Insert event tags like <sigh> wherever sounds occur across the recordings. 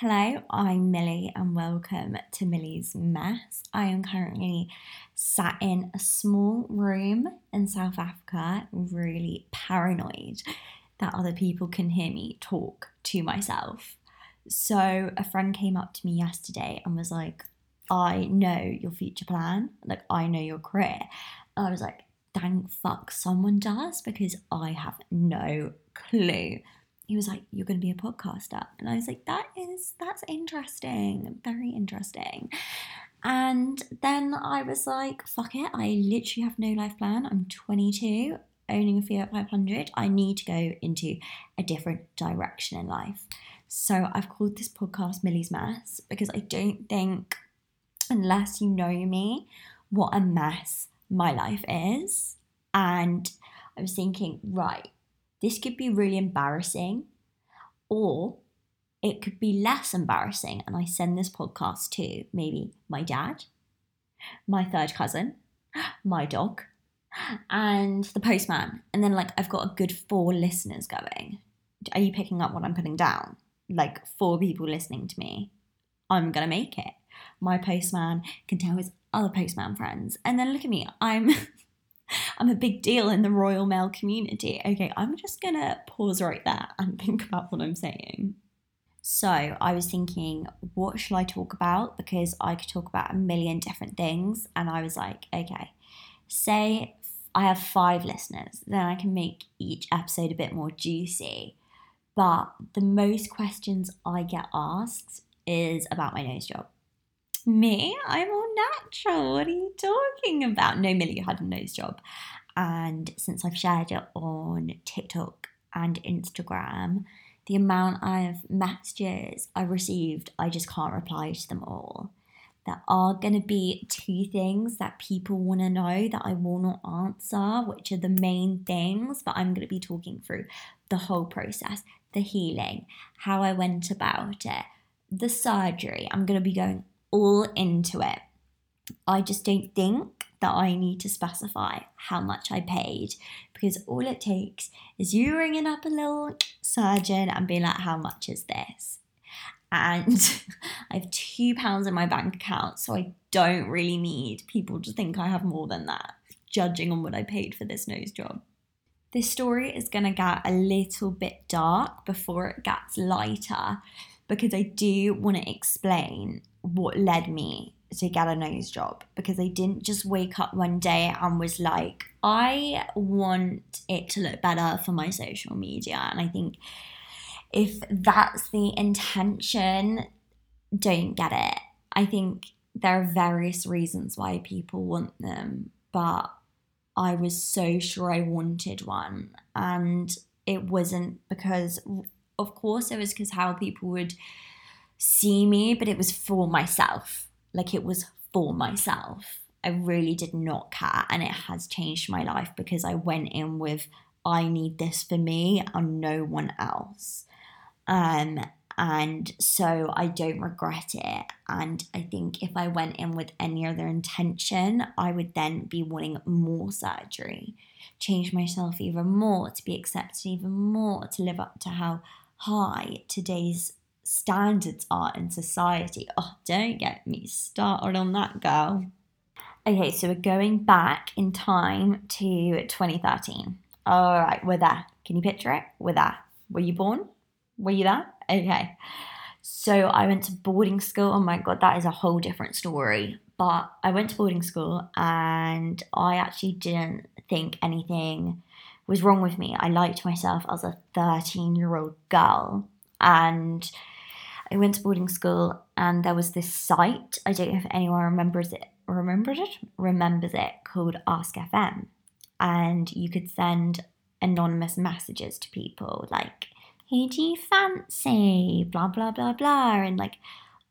Hello, I'm Millie and welcome to Millie's Mess. I am currently sat in a small room in South Africa, really paranoid that other people can hear me talk to myself. So, a friend came up to me yesterday and was like, I know your future plan, like, I know your career. And I was like, thank fuck someone does because I have no clue he was like, You're going to be a podcaster. And I was like, That is, that's interesting. Very interesting. And then I was like, Fuck it. I literally have no life plan. I'm 22, owning a Fiat 500. I need to go into a different direction in life. So I've called this podcast Millie's Mess because I don't think, unless you know me, what a mess my life is. And I was thinking, right, this could be really embarrassing, or it could be less embarrassing. And I send this podcast to maybe my dad, my third cousin, <gasps> my dog, and the postman. And then, like, I've got a good four listeners going. Are you picking up what I'm putting down? Like, four people listening to me. I'm to make it. My postman can tell his other postman friends. And then look at me. I'm. <laughs> I'm a big deal in the Royal Mail community. Okay, I'm just gonna pause right there and think about what I'm saying. So I was thinking, what shall I talk about? Because I could talk about a million different things. And I was like, okay, say I have five listeners, then I can make each episode a bit more juicy. But the most questions I get asked is about my nose job. Me? I'm natural. What are you talking about? No, Millie, had a nose job. And since I've shared it on TikTok and Instagram, the amount of messages I received, I just can't reply to them all. There are going to be two things that people want to know that I will not answer, which are the main things, but I'm going to be talking through the whole process, the healing, how I went about it, the surgery. I'm going to be going all into it. I just don't think that I need to specify how much I paid because all it takes is you ringing up a little surgeon and being like, How much is this? And <laughs> I have two pounds in my bank account, so I don't really need people to think I have more than that, judging on what I paid for this nose job. This story is going to get a little bit dark before it gets lighter because I do want to explain what led me to get a nose job because I didn't just wake up one day and was like, I want it to look better for my social media. And I think if that's the intention, don't get it. I think there are various reasons why people want them, but I was so sure I wanted one. And it wasn't because, of course, it was because how people would see me, but it was for myself. Like it was for myself. I really did not care, and it has changed my life because I went in with I need this for me and no one else. Um, and so I don't regret it. And I think if I went in with any other intention, I would then be wanting more surgery, change myself even more, to be accepted even more, to live up to how high today's standards are in society. Oh, don't get me started on that, girl. Okay, so we're going back in time to 2013. All right, we're there. Can you picture it? We're there. Were you born? Were you there? Okay. So I went to boarding school. Oh my god, that is a whole different story. But I went to boarding school and I actually didn't think anything was wrong with me. I liked myself as a 13 year old girl. And I went to boarding school and there was this site. I don't know if anyone remembers it. Remembers it? Remembers it called Ask FM, and you could send anonymous messages to people like, "Who do you fancy?" Blah blah blah blah, and like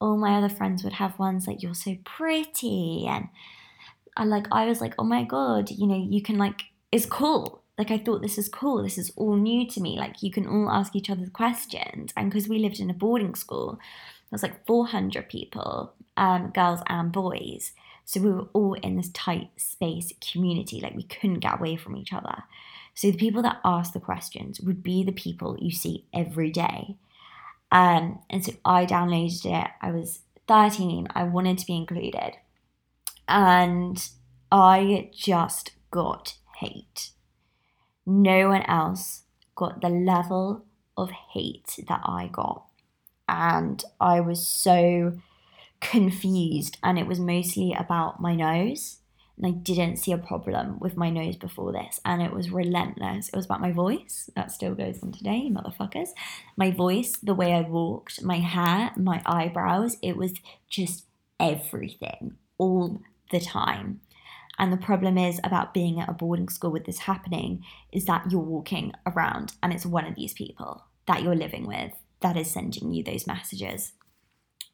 all my other friends would have ones like, "You're so pretty," and I like I was like, "Oh my god, you know, you can like." It's cool like I thought this is cool. This is all new to me. Like you can all ask each other questions. And because we lived in a boarding school, there was like 400 people, um, girls and boys. So we were all in this tight space community. Like we couldn't get away from each other. So the people that asked the questions would be the people you see every day. Um, and so I downloaded it. I was 13. I wanted to be included. And I just got hate. No one else got the level of hate that I got. And I was so confused, and it was mostly about my nose. And I didn't see a problem with my nose before this, and it was relentless. It was about my voice. That still goes on today, motherfuckers. My voice, the way I walked, my hair, my eyebrows, it was just everything all the time. And the problem is about being at a boarding school with this happening is that you're walking around and it's one of these people that you're living with that is sending you those messages.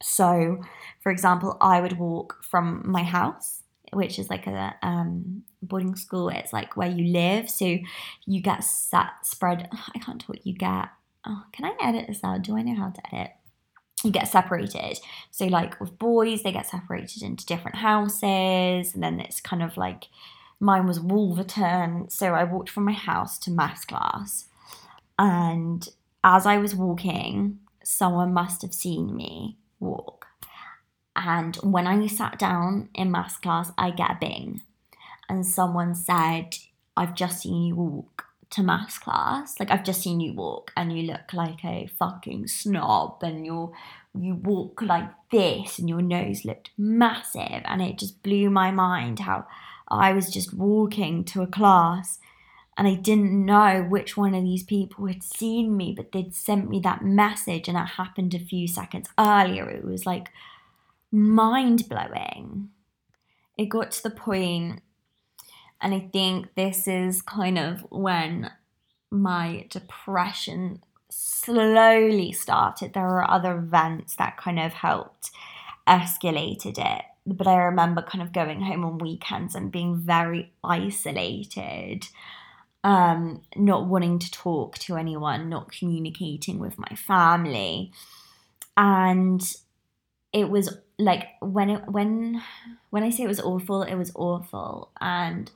So, for example, I would walk from my house, which is like a um, boarding school. It's like where you live, so you get sat spread. <sighs> I can't talk. You get. Oh, can I edit this out? Do I know how to edit? You get separated. So, like with boys, they get separated into different houses, and then it's kind of like mine was Wolverton. So I walked from my house to maths class, and as I was walking, someone must have seen me walk. And when I sat down in maths class, I get a bing. And someone said, I've just seen you walk to maths class. Like I've just seen you walk and you look like a fucking snob and you're you walk like this and your nose looked massive and it just blew my mind how I was just walking to a class and I didn't know which one of these people had seen me, but they'd sent me that message, and it happened a few seconds earlier. It was like mind blowing. It got to the point, and I think this is kind of when my depression slowly started. There were other events that kind of helped escalated it. But I remember kind of going home on weekends and being very isolated um, not wanting to talk to anyone, not communicating with my family. And it was like when it when when I say it was awful, it was awful. And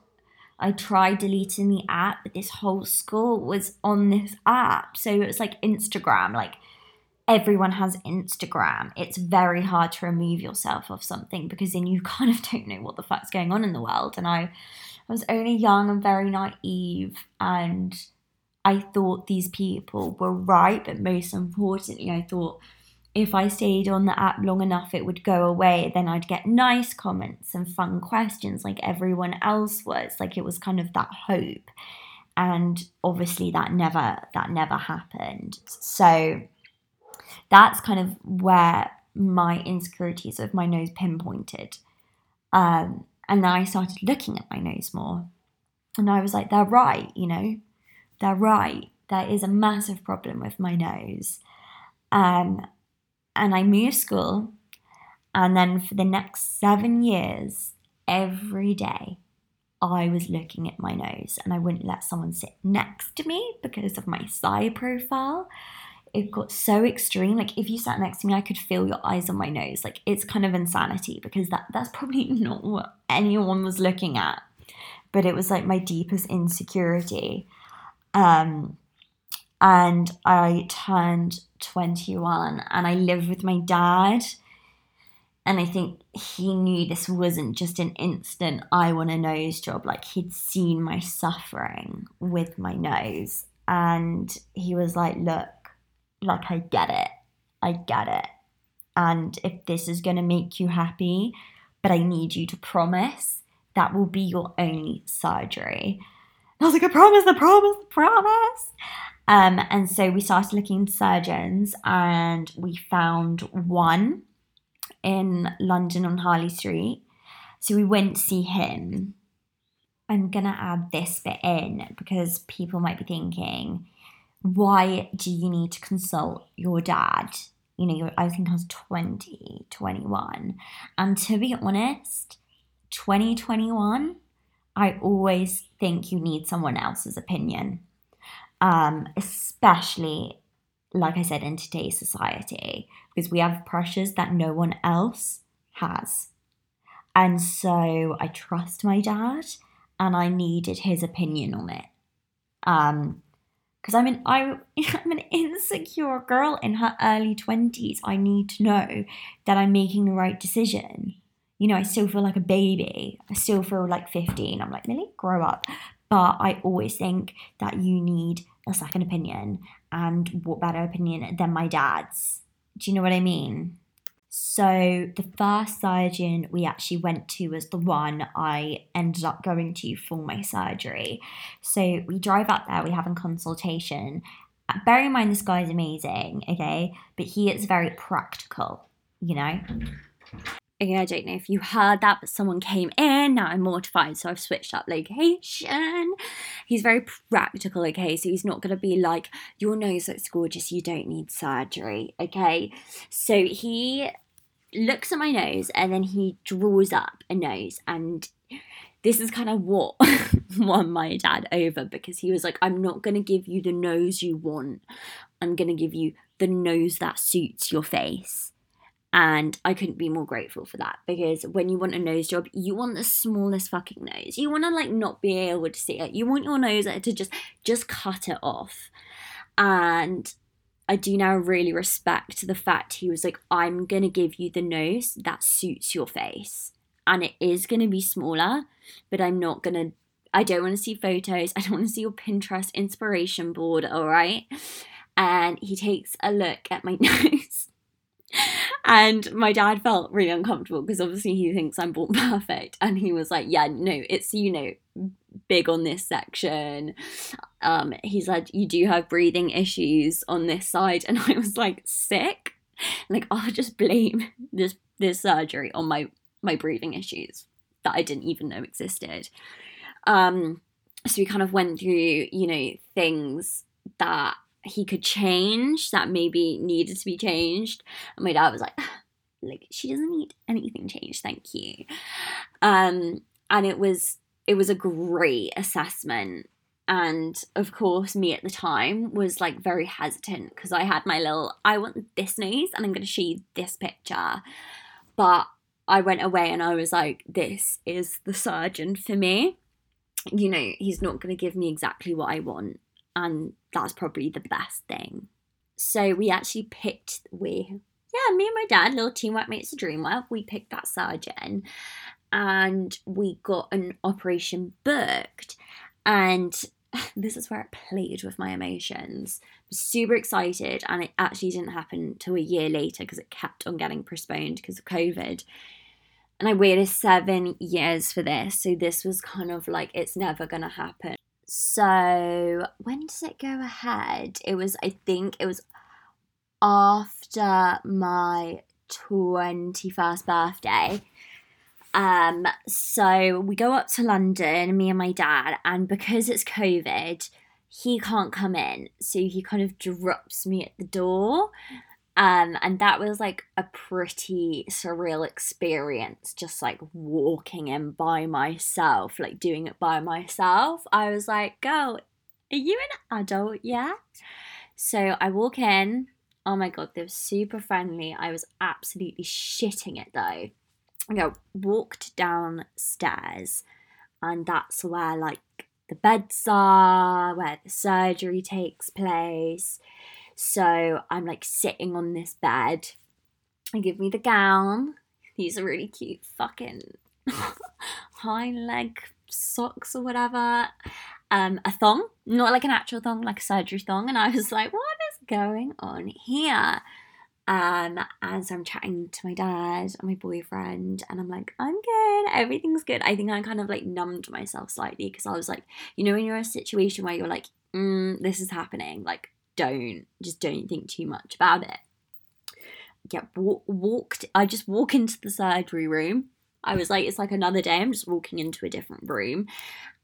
I tried deleting the app, but this whole school was on this app. So it was like Instagram, like everyone has Instagram. It's very hard to remove yourself of something because then you <laughs> kind of don't know what the fuck's going on in the world. And I I was only young and very naive, and I thought these people were right, but most importantly, I thought if I stayed on the app long enough, it would go away. Then I'd get nice comments and fun questions like everyone else was. Like it was kind of that hope. And obviously that never that never happened. So that's kind of where my insecurities of my nose pinpointed. Um, and then I started looking at my nose more. And I was like, they're right, you know, they're right. There is a massive problem with my nose. Um, and I moved school. And then for the next seven years, every day, I was looking at my nose and I wouldn't let someone sit next to me because of my side profile it got so extreme. Like if you sat next to me, I could feel your eyes on my nose. Like it's kind of insanity because that that's probably <laughs> not what anyone was looking at. But it was like my deepest insecurity. Um and I turned 21 and I lived with my dad. And I think he knew this wasn't just an instant I want a nose job. Like he'd seen my suffering with my nose. And he was like, look, like I get it. I get it. And if this is going to make you happy, but I need you to promise that will be your only surgery. And I was like, I promise, I promise, I promise. Um, and so we started looking into surgeons and we found one in London on Harley Street. So we went to see him. I'm going to add this bit in because people might be thinking, why do you need to consult your dad? You know, I think I was 20, 21. And to be honest, 2021, I always think you need someone else's opinion, um, especially, like I said, in today's society, because we have pressures that no one else has. And so I trust my dad and I needed his opinion on it. Um, because I'm an I, <laughs> I'm an insecure girl in her early twenties. I need to know that I'm making the right decision. You know, I still feel like a baby. I still feel like 15. I'm like, Millie, grow up. But I always think that you need a second opinion. And what better opinion than my dad's? Do you know what I mean? So, the first surgeon we actually went to was the one I ended up going to for my surgery. So, we drive up there, we have a consultation. Bear in mind, this guy's amazing, okay? But he is very practical, you know? Okay, I don't know if you heard that, but someone came in. Now I'm mortified, so I've switched up location. He's very practical, okay? So he's not going to be like, your nose looks gorgeous, you don't need surgery, okay? So he looks at my nose and then he draws up a nose and this is kind of what <laughs> won my dad over because he was like, I'm not going to give you the nose you want. I'm going to give you the nose that suits your face. And I couldn't be more grateful for that because when you want a nose job, you want the smallest fucking nose. You want to like not be able to see it. You want your nose to just just cut it off. And I do now really respect the fact he was like, I'm gonna give you the nose that suits your face. And it is gonna be smaller, but I'm not gonna I don't want to see photos. <laughs> I don't want to see your Pinterest inspiration board, all right? And he takes a look at my <laughs> nose and my dad felt really uncomfortable because obviously he thinks I'm born <laughs> perfect. And he was like, Yeah, no, it's, you know, big on this section. Um, he's like, You do have breathing issues on this side. <laughs> And I was like, Sick? Like, I'll just blame this this surgery on my my breathing issues that I didn't even know existed. Um, so we kind of went through, you know, things that he could change that maybe needed to be changed. And my dad was like, <sighs> like she doesn't need anything changed, thank you. Um, and it was it was a great assessment. And of course, me at the time was like very hesitant because I had my little, I want this nose and I'm going to show you this picture. But I went away and I was like, this is the surgeon for me. You know, he's not going to give me exactly what I want and that's probably the best thing. So we actually picked we yeah, me and my dad, little teamwork makes the dream work. We picked that surgeon and we got an operation booked. And <laughs> this is where it played with my emotions. Super excited, and it actually didn't happen till a year later because it kept on getting postponed because of COVID. And I waited seven years for this, so this was kind of like it's never gonna happen. So when does it go ahead? It was, I think it was after my 21st birthday. Um, so we go up to London, me and my dad, and because it's COVID, he can't come in. So he kind of drops me at the door. Um, and that was like a pretty surreal experience, just like walking in by myself, like doing it by myself. I was like, girl, are you an adult yet? So I walk in. Oh my god, they were super friendly. I was absolutely shitting it though. I go walked downstairs, and that's where like the beds are, where the surgery takes place. So I'm like sitting on this bed. They give me the gown. These are really cute fucking <laughs> high leg socks or whatever. Um, a thong, not like an actual thong, like a surgery thong. And I was <laughs> like, what is going on here? Um, and so I'm chatting to my dad and my boyfriend, and I'm like, I'm good, everything's good. I think I kind of like numbed myself slightly because I was like, you know, when you're in a situation where you're like, mm, this is happening, like don't just don't think too much about it. Get walked. I just walk into the surgery room. I was like, it's like another day. I'm just walking into a different room,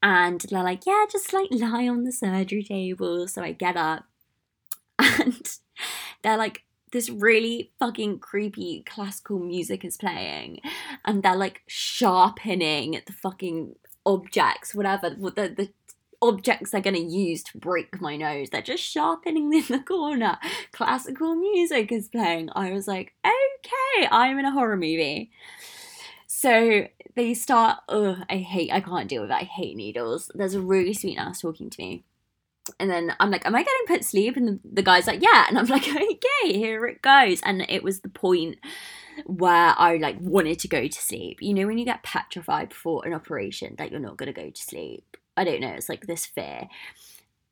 and they're like, yeah, just like lie on the surgery table. So I get up, <laughs> and they're like, this really fucking creepy classical music is playing, and they're like sharpening the fucking objects, whatever the the objects they're going to use to break my nose. They're just sharpening in the corner. Classical music is playing. I was like, okay, I'm in a horror movie. So they start, ugh, I hate, I can't deal with it. I hate needles. There's a really sweet nurse talking to me. and then I'm like, Am I getting put to sleep? And the, the guy's like, Yeah. And I'm like, <laughs> Okay, here it goes. And it was the point where I like wanted to go to sleep. You know, when you get petrified before an operation that you're not going to go to sleep. I don't know, it's like this fear.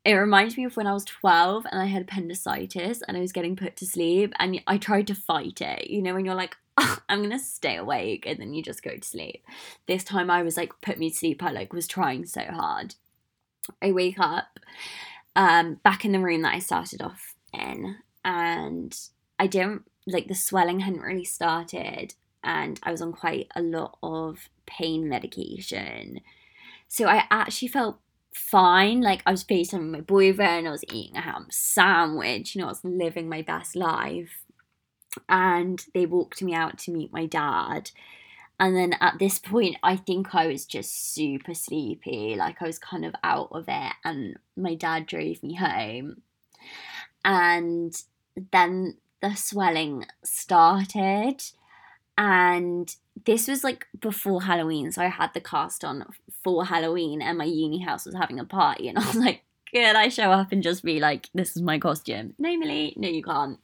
It reminds me of when I was 12 and I had appendicitis and I was getting put to sleep and I tried to fight it. You know, when you're like, oh, I'm going to stay awake and then you just go to sleep. This time I was like, put me to sleep. I like was trying so hard. I wake up um, back in the room that I started off in and I didn't like the swelling hadn't really started and I was on quite a lot of pain medication. So I actually felt fine. Like I was FaceTiming my boyfriend, I was eating a ham sandwich, you know, I was living my best life. And they walked me out to meet my dad. And then at this point, I think I was just super sleepy. Like I was kind of out of it. And my dad drove me home. And then the swelling started. And this was like before Halloween. So I had the cast on for Halloween, and my uni house was having a party. And I was like, could I show up and just be like, this is my costume? No, Millie, no, you can't.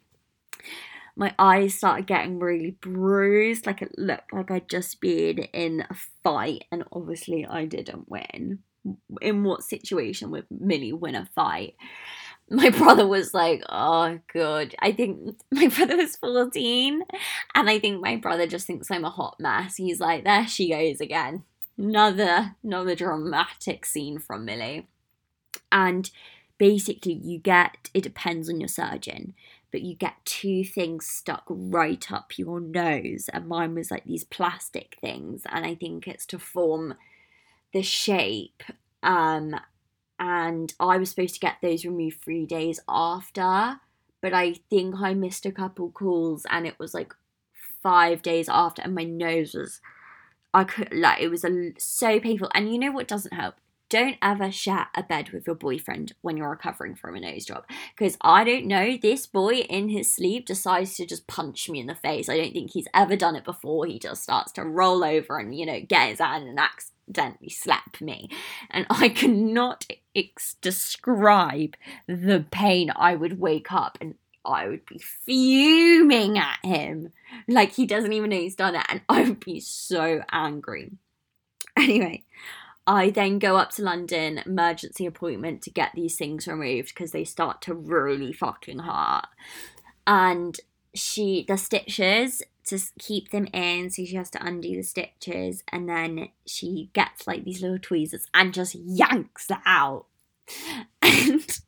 My eyes started getting really bruised, like it looked like I'd just been in a fight, and obviously I didn't win. In what situation would Millie win a fight? My brother was like, oh, good. I think <laughs> my brother was 14. And I think my brother just thinks I'm a hot mess. He's like, there she goes again. Another, another dramatic scene from Millie. And basically, you get, it depends on your surgeon, but you get two things stuck right up your nose. And mine was like these plastic things. And I think it's to form the shape um and I was supposed to get those removed three days after, but I think I missed a couple calls and it was like five days after, and my nose was, I could like it was a, so painful. And you know what doesn't help? Don't ever share a bed with your boyfriend when you're recovering from a nose job. Because I don't know, this boy in his sleep decides to just punch me in the face. I don't think he's ever done it before. He just starts to roll over and, you know, get his hand and axe accidentally slap me. And I cannot ex- describe the pain I would wake up and I would be fuming at him. Like he doesn't even know he's done it. And I would be so angry. Anyway, I then go up to London, emergency appointment to get these things removed because they start to really fucking hurt. And she, the stitches to keep them in. So she has to undo the stitches and then she gets like these little tweezers and just yanks it out. <laughs> And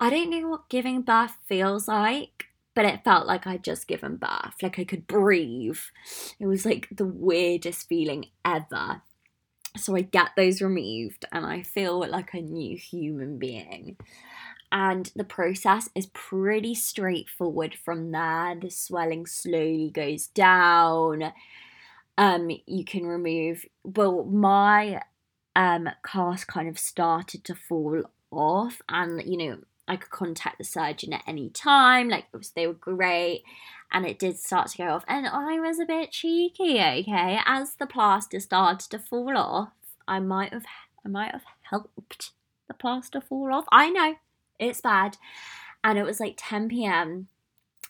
I don't know what giving birth feels like, but it felt like I'd just given birth. Like I could breathe. It was like the weirdest feeling ever. So I get those removed and I feel like a new human being and the process is pretty straightforward from there. The swelling slowly goes down. Um, you can remove. Well, my um cast kind of started to fall off, and you know I could contact the surgeon at any time. Like was, they were great, and it did start to go off. And I was a bit cheeky, okay. As the plaster started to fall off, I might have I might have helped the plaster fall off. I know it's bad. And it was like 10 p.m.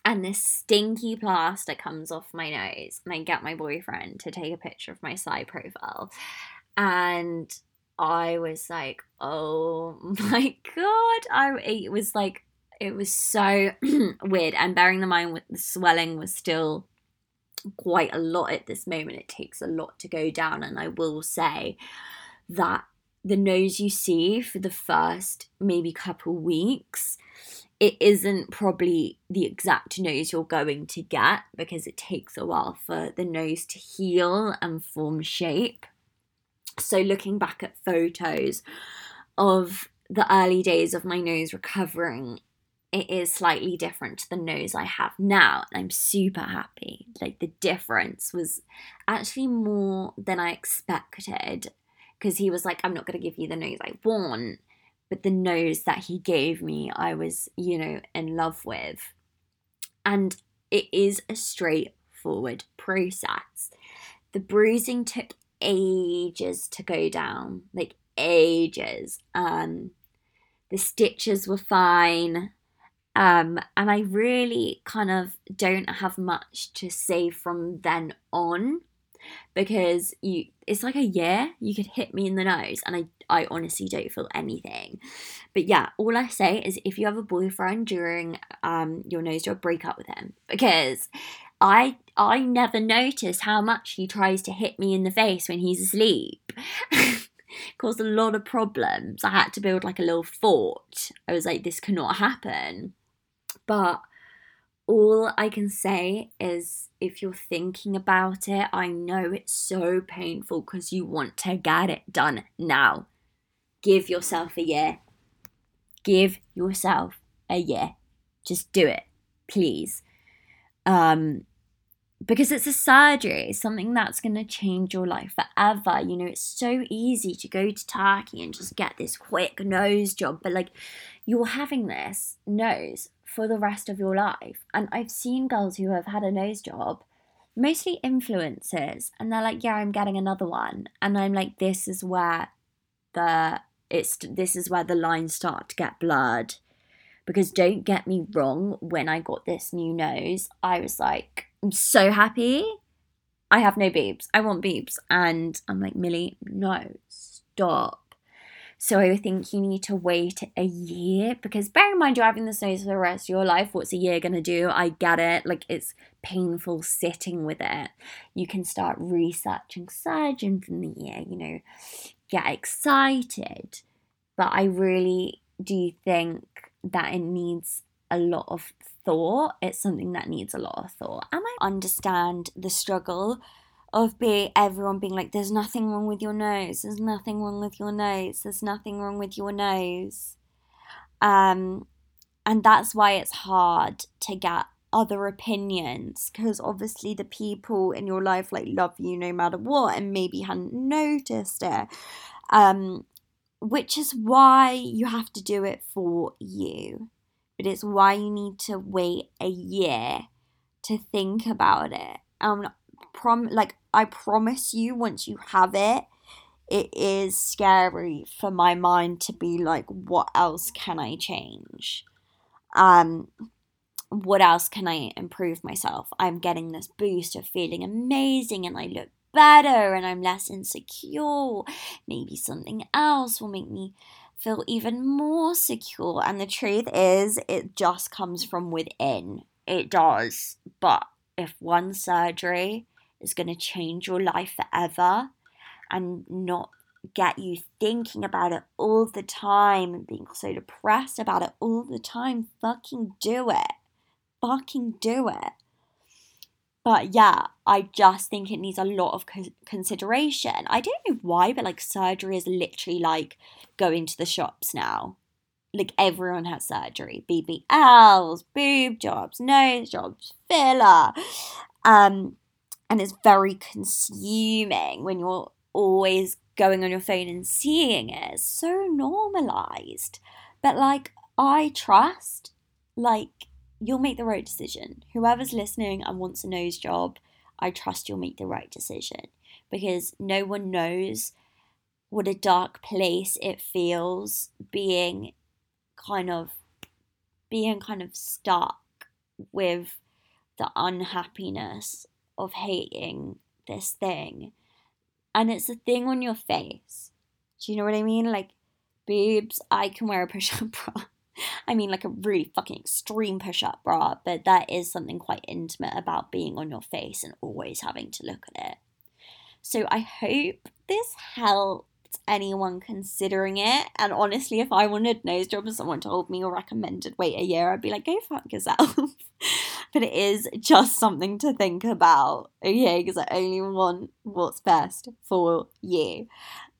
and this stinky plaster comes off my nose. And I get my boyfriend to take a picture of my side profile. And I was like, oh <laughs> my God. I, it was like, it was so <clears throat> weird. And bearing in mind, the swelling was still quite a lot at this moment. It takes a lot to go down. And I will say that the nose you see for the first maybe couple weeks it isn't probably the exact nose you're going to get because it takes a while for the nose to heal and form shape. So, looking back at photos of the early days of my nose recovering, it is slightly different to the nose I have now. And I'm super happy. Like, the difference was actually more than I expected because he was like, I'm not going to give you the nose I want. But the nose that he gave me, I was, you know, in love with. And it is a straightforward process. The bruising took ages to go down, like ages. Um, the stitches were fine. Um, and I really kind of don't have much to say from then on because you it's like a year you could hit me in the nose and I I honestly don't feel anything. But yeah, all I say is if you have a boyfriend during um your nose job, break up with him because I I never notice how much he tries to hit me in the face when he's asleep. <laughs> Caused a lot of problems. I had to build like a little fort. I was like, this cannot happen. But all I can say is if you're thinking about it, I know it's so painful because you want to get it done now. Give yourself a year. Give yourself a year. Just do it, please. Um, because it's a surgery, something that's going to change your life forever. You know, it's so easy to go to Turkey and just get this quick nose job, but like you're having this nose for the rest of your life. And I've seen girls who have had a nose job, mostly influencers, and they're like, "Yeah, I'm getting another one," and I'm like, "This is where the it's this is where the lines start to get blurred." Because don't get me wrong, when I got this new nose, I was like, I'm so happy. I have no boobs. I want boobs. And I'm like, Millie, no, stop. So I think you need to wait a year because bear in mind you're having this nose for the rest of your life. What's a year gonna do? I get it. Like it's painful sitting with it. You can start researching surgeons in the year, you know, get excited. But I really do think that it needs a lot of thought. It's something that needs a lot of thought. And I understand the struggle of be everyone being like, there's nothing wrong with your nose, there's nothing wrong with your nose, there's nothing wrong with your nose. Um, and that's why it's hard to get other opinions because obviously the people in your life like love you no matter what and maybe hadn't noticed it. Um, which is why you have to do it for you. But it's why you need to wait a year to think about it. Um, prom like I promise you once you have it it is scary for my mind to be like what else can I change? Um what else can I improve myself? I'm getting this boost of feeling amazing and I look better and I'm less insecure. Maybe something else will make me feel even more secure. And the truth is it just comes from within. It does. But if one surgery is going to change your life forever and not get you thinking about it all the time and being so depressed about it all the time, fucking do it. Fucking do it. But yeah, I just think it needs a lot of consideration. I don't know why, but like surgery is literally like going to the shops now. Like everyone has surgery, BBLs, boob jobs, nose jobs, filler. Um, and it's very consuming when you're always going on your phone and seeing it. It's so normalized. But like, I trust, like, you'll make the right decision. Whoever's listening and wants a nose job, I trust you'll make the right decision because no one knows what a dark place it feels being kind of being kind of stuck with the unhappiness of hating this thing. And it's a thing on your face. Do you know what I mean? Like, boobs, I can wear a push up <laughs> bra. I mean, like a really fucking extreme push up bra, but that is something quite intimate about being on your face and always having to look at it. So I hope this helped anyone considering it. And honestly, if I wanted nose job and someone told me or recommended wait a year, I'd be like, go fuck yourself. <laughs> but it is just something to think about, okay? Because I only want what's best for you.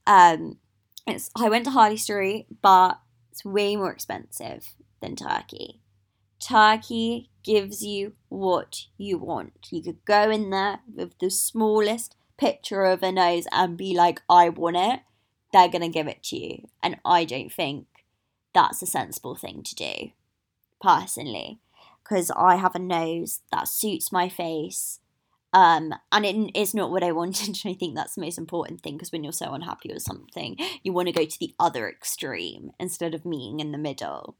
Um, it's I went to Harley Street, but it's way more expensive than Turkey. Turkey gives you what you want. You could go in there with the smallest picture of a nose and be like, I want it they're going to give it to you. And I don't think that's a sensible thing to do, personally, because I have a nose that suits my face Um, and it is not what I <laughs> wanted. And I think that's the most important thing because when you're so unhappy with something, you want to go to the other extreme instead of meeting in the middle.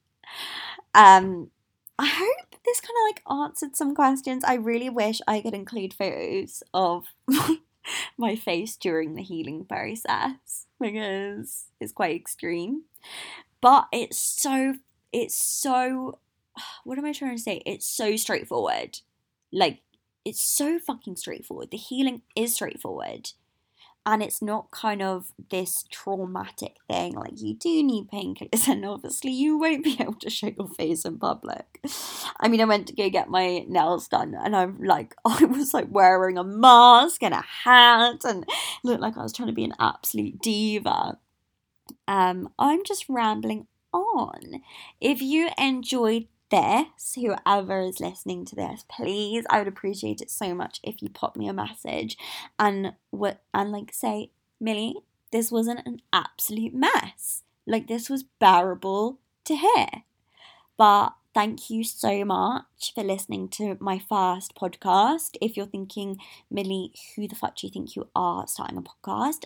Um, I hope this kind of like answered some questions. I really wish I could include photos of <laughs> my face during the healing process <laughs> because it's quite extreme. But it's so, it's so, <sighs> what am I trying to say? It's so straightforward. Like, it's so fucking straightforward. The healing is straightforward and it's not kind of this traumatic thing like you do need painkillers <laughs> and obviously you won't be able to show your face in public. I mean i went to go get my nails done and i'm like <laughs> i was like wearing a mask and a hat and looked like i was trying to be an absolute diva. Um i'm just rambling on. If you enjoyed this, whoever is listening to this, please, I would appreciate it so much if you pop me a message and what and like say, Millie, this wasn't an absolute mess. Like this was bearable to hear. But thank you so much for listening to my first podcast. If you're thinking, Millie, who the fuck do you think you are starting a podcast?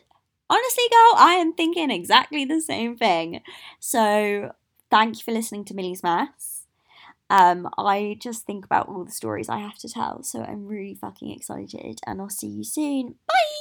Honestly, girl, I am thinking exactly the same thing. So thank you for listening to Millie's Mess. Um, I just think about all the stories I have to tell, so I'm really fucking excited, and I'll see you soon. Bye!